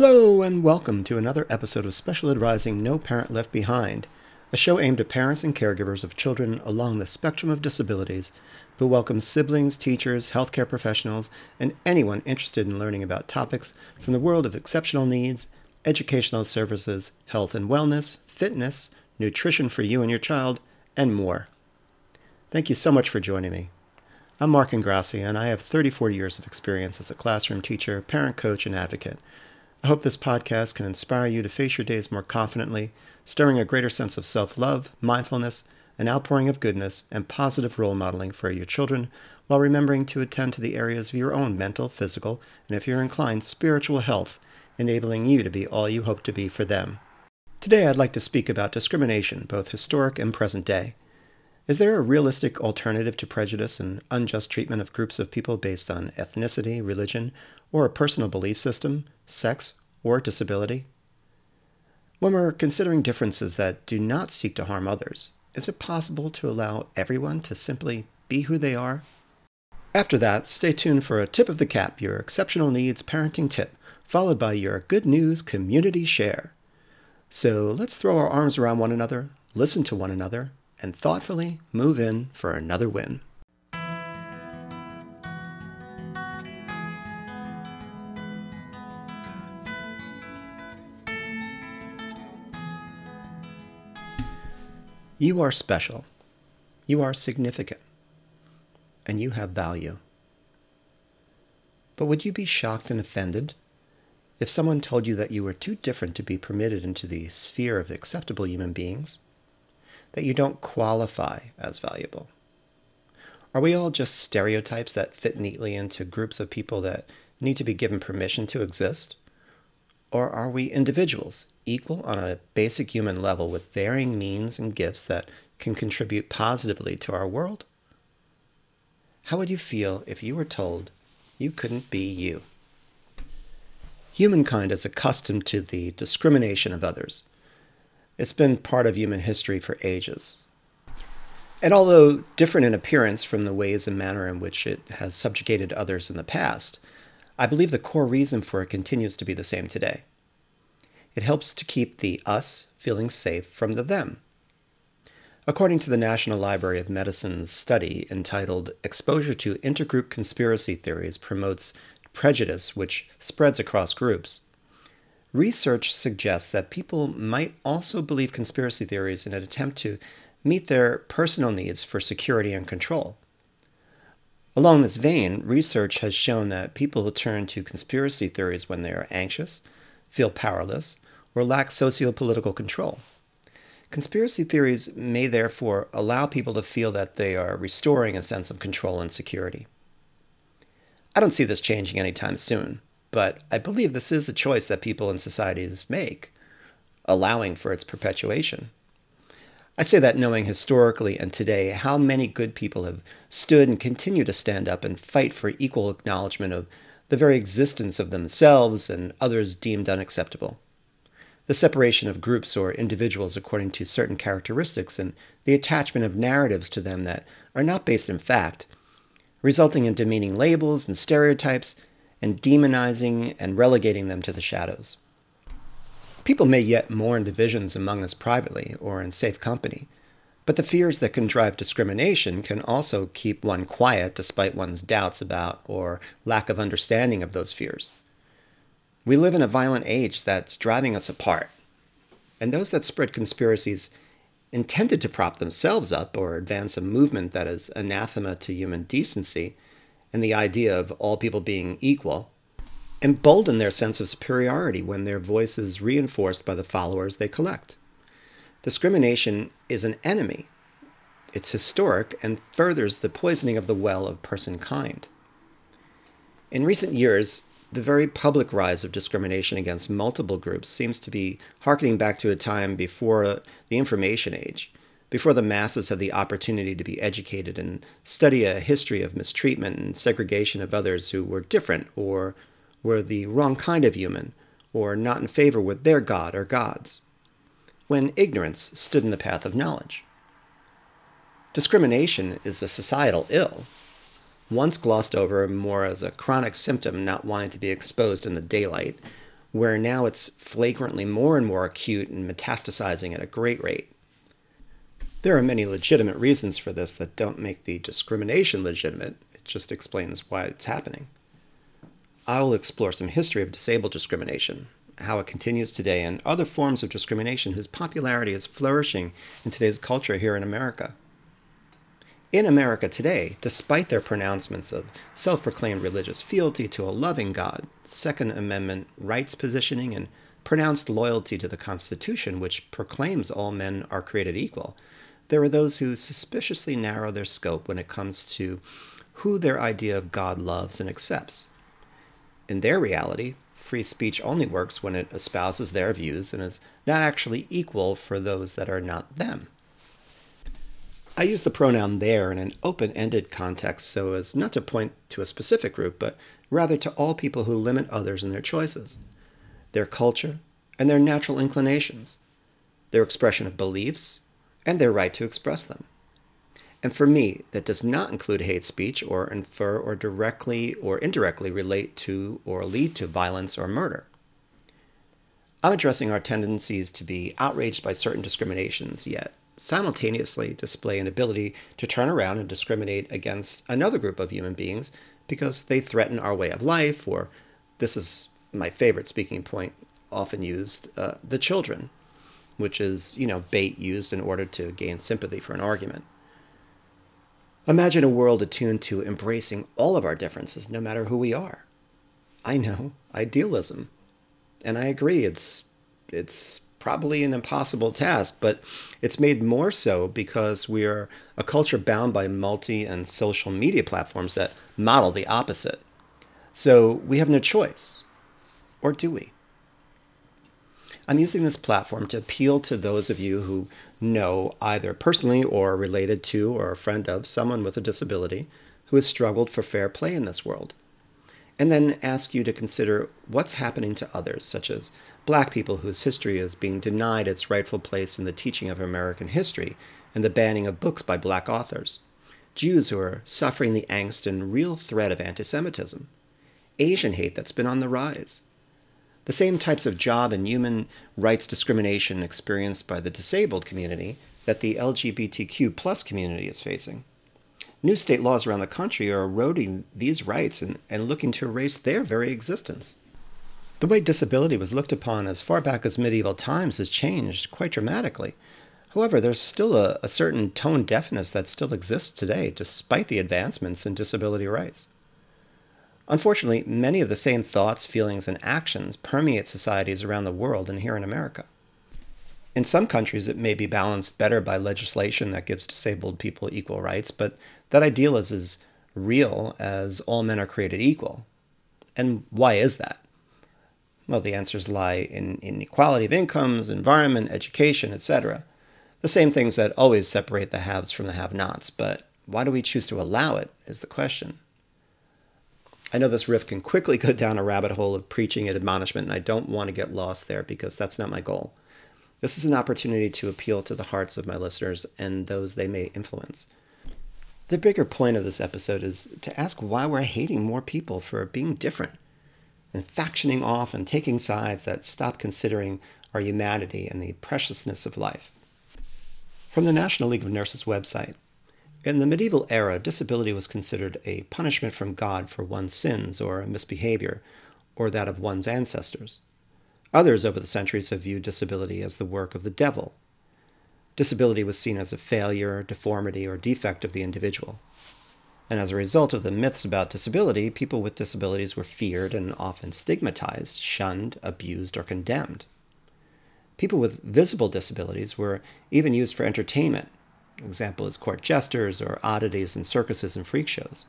Hello, and welcome to another episode of Special Ed Rising No Parent Left Behind, a show aimed at parents and caregivers of children along the spectrum of disabilities, but welcomes siblings, teachers, healthcare professionals, and anyone interested in learning about topics from the world of exceptional needs, educational services, health and wellness, fitness, nutrition for you and your child, and more. Thank you so much for joining me. I'm Mark Ingrassi, and I have 34 years of experience as a classroom teacher, parent coach, and advocate. I hope this podcast can inspire you to face your days more confidently, stirring a greater sense of self love, mindfulness, an outpouring of goodness, and positive role modeling for your children, while remembering to attend to the areas of your own mental, physical, and if you're inclined, spiritual health, enabling you to be all you hope to be for them. Today, I'd like to speak about discrimination, both historic and present day. Is there a realistic alternative to prejudice and unjust treatment of groups of people based on ethnicity, religion, or a personal belief system, sex, or disability? When we're considering differences that do not seek to harm others, is it possible to allow everyone to simply be who they are? After that, stay tuned for a tip of the cap, your exceptional needs parenting tip, followed by your good news community share. So let's throw our arms around one another, listen to one another, and thoughtfully move in for another win. You are special. You are significant. And you have value. But would you be shocked and offended if someone told you that you were too different to be permitted into the sphere of acceptable human beings? That you don't qualify as valuable? Are we all just stereotypes that fit neatly into groups of people that need to be given permission to exist? Or are we individuals, equal on a basic human level with varying means and gifts that can contribute positively to our world? How would you feel if you were told you couldn't be you? Humankind is accustomed to the discrimination of others. It's been part of human history for ages. And although different in appearance from the ways and manner in which it has subjugated others in the past, I believe the core reason for it continues to be the same today. It helps to keep the us feeling safe from the them. According to the National Library of Medicine's study entitled Exposure to Intergroup Conspiracy Theories Promotes Prejudice Which Spreads Across Groups, research suggests that people might also believe conspiracy theories in an attempt to meet their personal needs for security and control. Along this vein, research has shown that people who turn to conspiracy theories when they are anxious, feel powerless, or lack socio-political control. Conspiracy theories may therefore allow people to feel that they are restoring a sense of control and security. I don't see this changing anytime soon, but I believe this is a choice that people and societies make, allowing for its perpetuation. I say that knowing historically and today how many good people have stood and continue to stand up and fight for equal acknowledgement of the very existence of themselves and others deemed unacceptable. The separation of groups or individuals according to certain characteristics and the attachment of narratives to them that are not based in fact, resulting in demeaning labels and stereotypes and demonizing and relegating them to the shadows. People may yet mourn divisions among us privately or in safe company, but the fears that can drive discrimination can also keep one quiet despite one's doubts about or lack of understanding of those fears. We live in a violent age that's driving us apart, and those that spread conspiracies intended to prop themselves up or advance a movement that is anathema to human decency and the idea of all people being equal embolden their sense of superiority when their voice is reinforced by the followers they collect. Discrimination is an enemy. It's historic and furthers the poisoning of the well of person kind. In recent years, the very public rise of discrimination against multiple groups seems to be harkening back to a time before the information age, before the masses had the opportunity to be educated and study a history of mistreatment and segregation of others who were different or were the wrong kind of human, or not in favor with their god or gods, when ignorance stood in the path of knowledge. Discrimination is a societal ill, once glossed over more as a chronic symptom not wanting to be exposed in the daylight, where now it's flagrantly more and more acute and metastasizing at a great rate. There are many legitimate reasons for this that don't make the discrimination legitimate, it just explains why it's happening. I will explore some history of disabled discrimination, how it continues today, and other forms of discrimination whose popularity is flourishing in today's culture here in America. In America today, despite their pronouncements of self proclaimed religious fealty to a loving God, Second Amendment rights positioning, and pronounced loyalty to the Constitution, which proclaims all men are created equal, there are those who suspiciously narrow their scope when it comes to who their idea of God loves and accepts. In their reality, free speech only works when it espouses their views and is not actually equal for those that are not them. I use the pronoun there in an open ended context so as not to point to a specific group, but rather to all people who limit others in their choices, their culture, and their natural inclinations, their expression of beliefs, and their right to express them. And for me, that does not include hate speech or infer or directly or indirectly relate to or lead to violence or murder. I'm addressing our tendencies to be outraged by certain discriminations, yet simultaneously display an ability to turn around and discriminate against another group of human beings because they threaten our way of life, or this is my favorite speaking point, often used, uh, the children, which is, you know, bait used in order to gain sympathy for an argument. Imagine a world attuned to embracing all of our differences, no matter who we are. I know, idealism. And I agree, it's, it's probably an impossible task, but it's made more so because we are a culture bound by multi and social media platforms that model the opposite. So we have no choice. Or do we? I'm using this platform to appeal to those of you who know, either personally or related to or a friend of someone with a disability who has struggled for fair play in this world. And then ask you to consider what's happening to others, such as black people whose history is being denied its rightful place in the teaching of American history and the banning of books by black authors, Jews who are suffering the angst and real threat of anti Semitism, Asian hate that's been on the rise, the same types of job and human rights discrimination experienced by the disabled community that the LGBTQ plus community is facing. New state laws around the country are eroding these rights and, and looking to erase their very existence. The way disability was looked upon as far back as medieval times has changed quite dramatically. However, there's still a, a, certain tone deafness that still exists today, despite the advancements in disability rights. Unfortunately, many of the same thoughts, feelings, and actions permeate societies around the world and here in America. In some countries, it may be balanced better by legislation that gives disabled people equal rights, but that ideal is as real as all men are created equal. And why is that? Well, the answers lie in inequality of incomes, environment, education, etc. The same things that always separate the haves from the have nots, but why do we choose to allow it is the question. I know this riff can quickly go down a rabbit hole of preaching and admonishment, and I don't want to get lost there because that's not my goal. This is an opportunity to appeal to the hearts of my listeners and those they may influence. The bigger point of this episode is to ask why we're hating more people for being different and factioning off and taking sides that stop considering our humanity and the preciousness of life. From the National League of Nurses website, in the medieval era, disability was considered a punishment from God for one's sins or misbehavior, or that of one's ancestors. Others over the centuries have viewed disability as the work of the devil. Disability was seen as a failure, deformity, or defect of the individual. And as a result of the myths about disability, people with disabilities were feared and often stigmatized, shunned, abused, or condemned. People with visible disabilities were even used for entertainment. Example is court jesters or oddities in circuses and freak shows.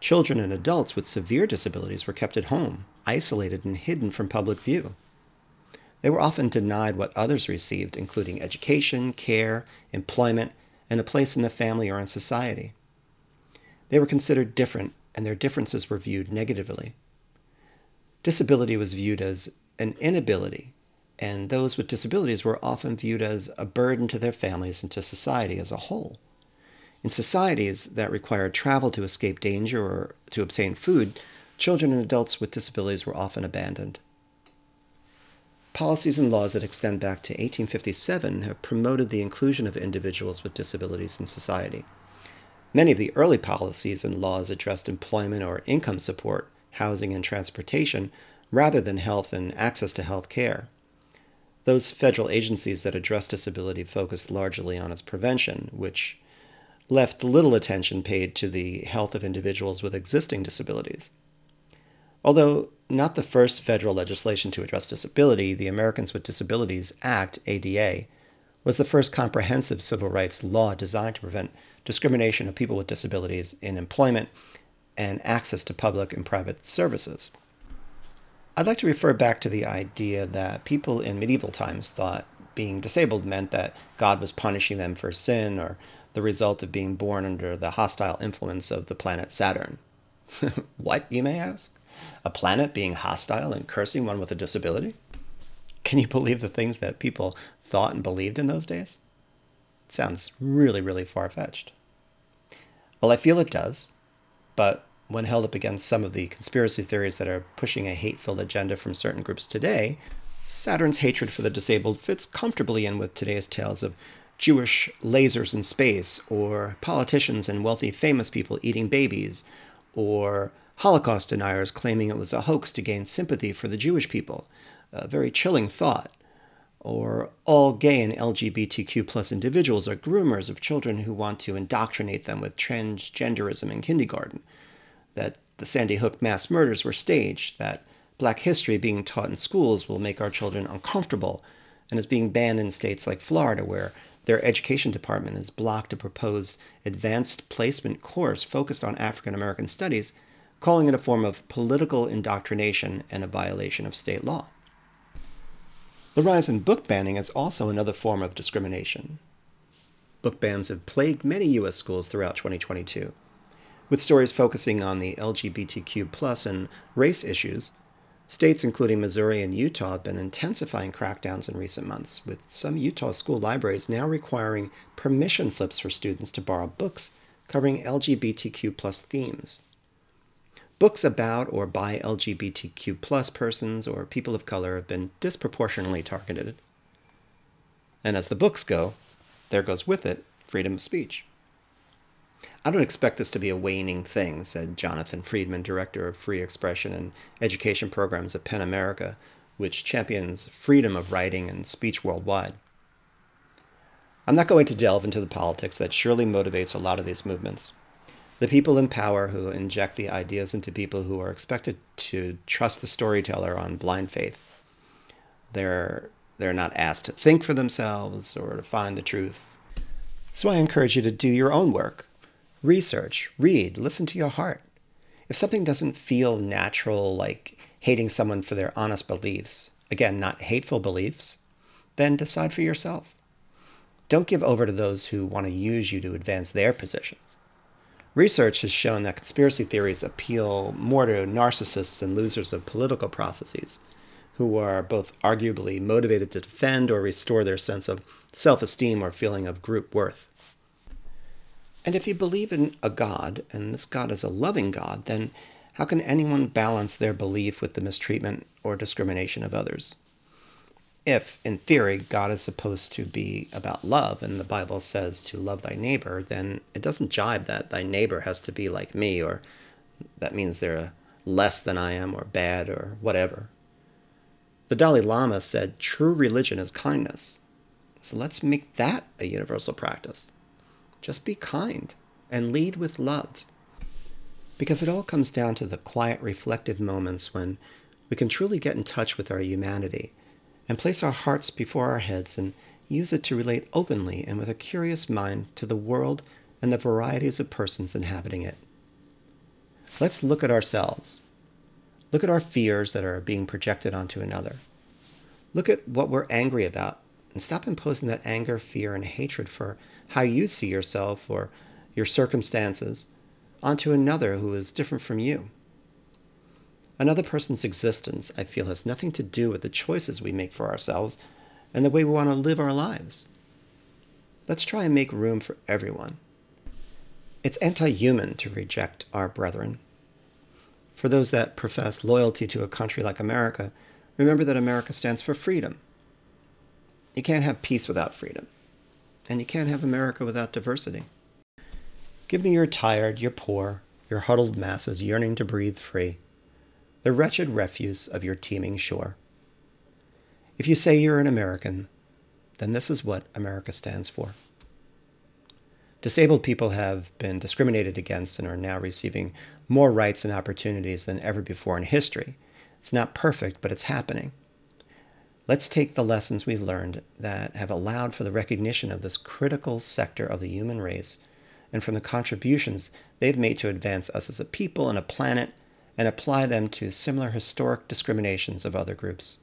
Children and adults with severe disabilities were kept at home, isolated and hidden from public view. They were often denied what others received, including education, care, employment, and a place in the family or in society. They were considered different, and their differences were viewed negatively. Disability was viewed as an inability, and those with disabilities were often viewed as a burden to their families and to society as a whole. In societies that required travel to escape danger or to obtain food, children and adults with disabilities were often abandoned. policies and laws that extend back to 1857 have promoted the inclusion of individuals with disabilities in society. Many of the early policies and laws addressed employment or income support, housing, and transportation rather than health and access to health care. Those federal agencies that addressed disability focused largely on its prevention, which left little attention paid to the health of individuals with existing disabilities. Although not the first federal legislation to address disability, the Americans with Disabilities Act, ADA, was the first comprehensive civil rights law designed to prevent discrimination of people with disabilities in employment and access to public and private services. I'd like to refer back to the idea that people in medieval times thought being disabled meant that God was punishing them for sin or the result of being born under the hostile influence of the planet Saturn. what, you may ask? A planet being hostile and cursing one with a disability? Can you believe the things that people thought and believed in those days? It sounds really, really far fetched. Well, I feel it does, but when held up against some of the conspiracy theories that are pushing a hate filled agenda from certain groups today, Saturn's hatred for the disabled fits comfortably in with today's tales of Jewish lasers in space, or politicians and wealthy famous people eating babies, or Holocaust deniers claiming it was a hoax to gain sympathy for the Jewish people. A very chilling thought. Or all gay and LGBTQ plus individuals are groomers of children who want to indoctrinate them with transgenderism in kindergarten that the Sandy Hook mass murders were staged, that black history being taught in schools will make our children uncomfortable, and is being banned in states like Florida, where their education department has blocked a proposed advanced placement course focused on African American studies, calling it a form of political indoctrination and a violation of state law. The rise in book banning is also another form of discrimination. Book bans have plagued many U.S. schools throughout 2022 with stories focusing on the LGBTQ plus and race issues. States including Missouri and Utah have been intensifying crackdowns in recent months, with some Utah school libraries now requiring permission slips for students to borrow books covering LGBTQ plus themes. Books about or by LGBTQ plus persons or people of color have been disproportionately targeted. And as the books go, there goes with it freedom of speech. I don't expect this to be a waning thing, said Jonathan Friedman, Director of Free Expression and Education Programs at PEN America, which champions freedom of writing and speech worldwide. I'm not going to delve into the politics that surely motivates a lot of these movements. The people in power who inject the ideas into people who are expected to trust the storyteller on blind faith. They're, they're not asked to think for themselves or to find the truth. So I encourage you to do your own work research, read, listen to your heart. If something doesn't feel natural, like hating someone for their honest beliefs, again, not hateful beliefs, then decide for yourself. Don't give over to those who want to use you to advance their positions. Research has shown that conspiracy theories appeal more to narcissists and losers of political processes, who are both arguably motivated to defend or restore their sense of self esteem or feeling of group worth. And if you believe in a God, and this God is a loving God, then how can anyone balance their belief with the mistreatment or discrimination of others? If, in theory, God is supposed to be about love, and the Bible says to love thy neighbor, then it doesn't jibe that thy neighbor has to be like me, or that means they're less than I am, or bad, or whatever. The Dalai Lama said true religion is kindness. So let's make that a universal practice. Just be kind and lead with love. Because it all comes down to the quiet, reflective moments when we can truly get in touch with our humanity and place our hearts before our heads and use it to relate openly and with a curious mind to the world and the varieties of persons inhabiting it. Let's look at ourselves. Look at our fears that are being projected onto another. Look at what we're angry about and stop imposing that anger, fear, and hatred for how you see yourself or your circumstances onto another who is different from you. Another person's existence, I feel, has nothing to do with the choices we make for ourselves and the way we want to live our lives. Let's try and make room for everyone. It's anti human to reject our brethren. For those that profess loyalty to a country like America, remember that America stands for freedom. You can't have peace without freedom, and you can't have America without diversity. Give me your tired, your poor, your huddled masses yearning to breathe free, the wretched refuse of your teeming shore. If you say you're an American, then this is what America stands for. Disabled people have been discriminated against and are now receiving more rights and opportunities than ever before in history. It's not perfect, but it's happening. Let's take the lessons we've learned that have allowed for the recognition of this critical sector of the human race and from the contributions they've made to advance us as a people and a planet and apply them to similar historic discriminations of other groups.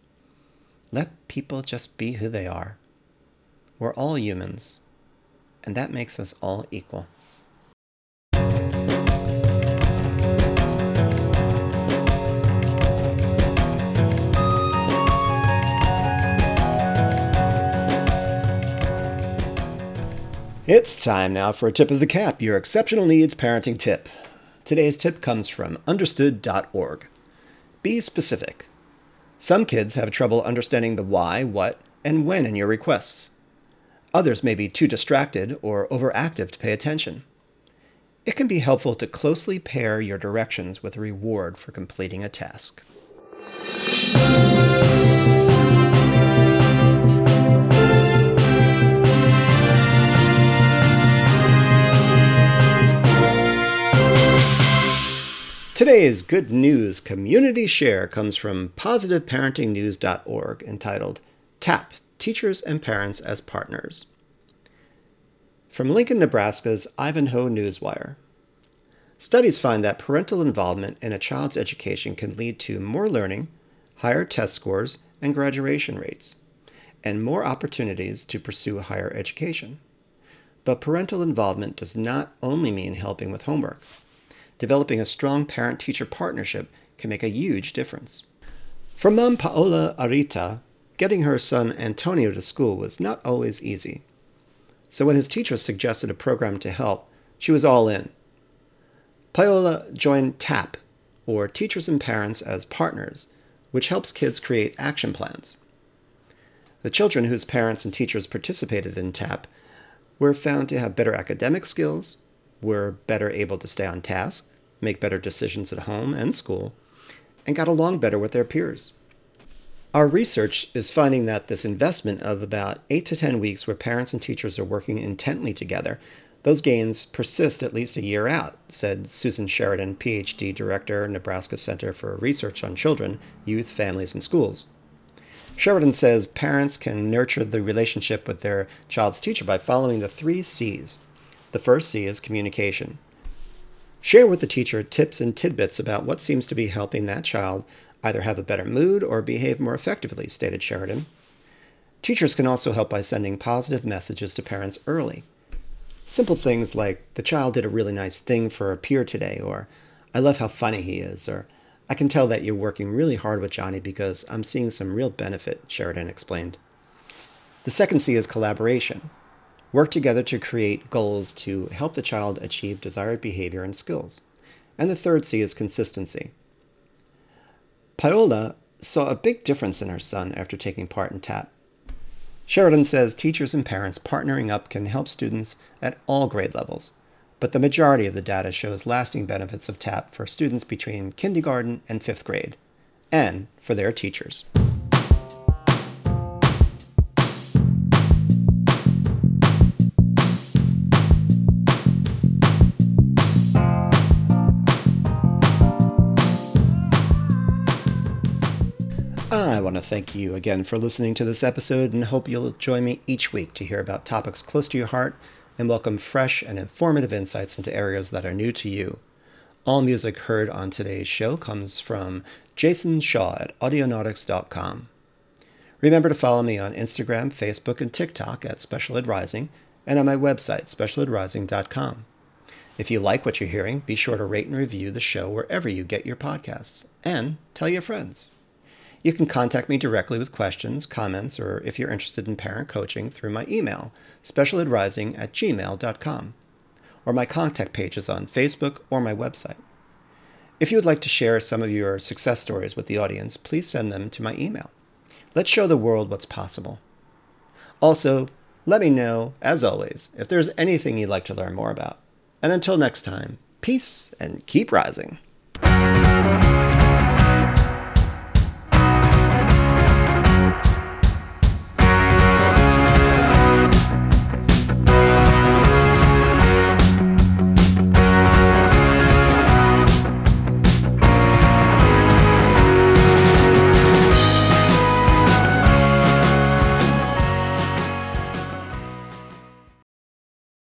Let people just be who they are. We're all humans, and that makes us all equal. It's time now for a tip of the cap, your exceptional needs parenting tip. Today's tip comes from understood.org. Be specific. Some kids have trouble understanding the why, what, and when in your requests. Others may be too distracted or overactive to pay attention. It can be helpful to closely pair your directions with a reward for completing a task. Today's good news community share comes from positiveparentingnews.org entitled TAP Teachers and Parents as Partners. From Lincoln, Nebraska's Ivanhoe Newswire. Studies find that parental involvement in a child's education can lead to more learning, higher test scores and graduation rates, and more opportunities to pursue higher education. But parental involvement does not only mean helping with homework developing a strong parent teacher partnership can make a huge difference. For mom Paola Arita, getting her son Antonio to school was not always easy. So when his teacher suggested a program to help, she was all in. Paola joined TAP, or Teachers and Parents as Partners, which helps kids create action plans. The children whose parents and teachers participated in TAP were found to have better academic skills, were better able to stay on task, make better decisions at home and school, and got along better with their peers. Our research is finding that this investment of about 8 to 10 weeks where parents and teachers are working intently together, those gains persist at least a year out, said Susan Sheridan, PhD Director, Nebraska Center for Research on Children, Youth, Families, and Schools. Sheridan says parents can nurture the relationship with their child's teacher by following the three C's. The first C is communication. Share with the teacher tips and tidbits about what seems to be helping that child either have a better mood or behave more effectively, stated Sheridan. Teachers can also help by sending positive messages to parents early. Simple things like, the child did a really nice thing for a peer today, or I love how funny he is, or I can tell that you're working really hard with Johnny because I'm seeing some real benefit, Sheridan explained. The second C is collaboration. Work together to create goals to help the child achieve desired behavior and skills. And the third C is consistency. Paola saw a big difference in her son after taking part in TAP. Sheridan says teachers and parents partnering up can help students at all grade levels, but the majority of the data shows lasting benefits of TAP for students between kindergarten and fifth grade, and for their teachers. Want to thank you again for listening to this episode and hope you'll join me each week to hear about topics close to your heart and welcome fresh and informative insights into areas that are new to you. All music heard on today's show comes from Jason Shaw at audionautix.com. Remember to follow me on Instagram, Facebook, and TikTok at Special Ed Rising and on my website, specialedrising.com. If you like what you're hearing, be sure to rate and review the show wherever you get your podcasts and tell your friends. You can contact me directly with questions, comments, or if you're interested in parent coaching through my email, specialedrising at gmail.com, or my contact pages on Facebook or my website. If you would like to share some of your success stories with the audience, please send them to my email. Let's show the world what's possible. Also, let me know, as always, if there's anything you'd like to learn more about. And until next time, peace and keep rising.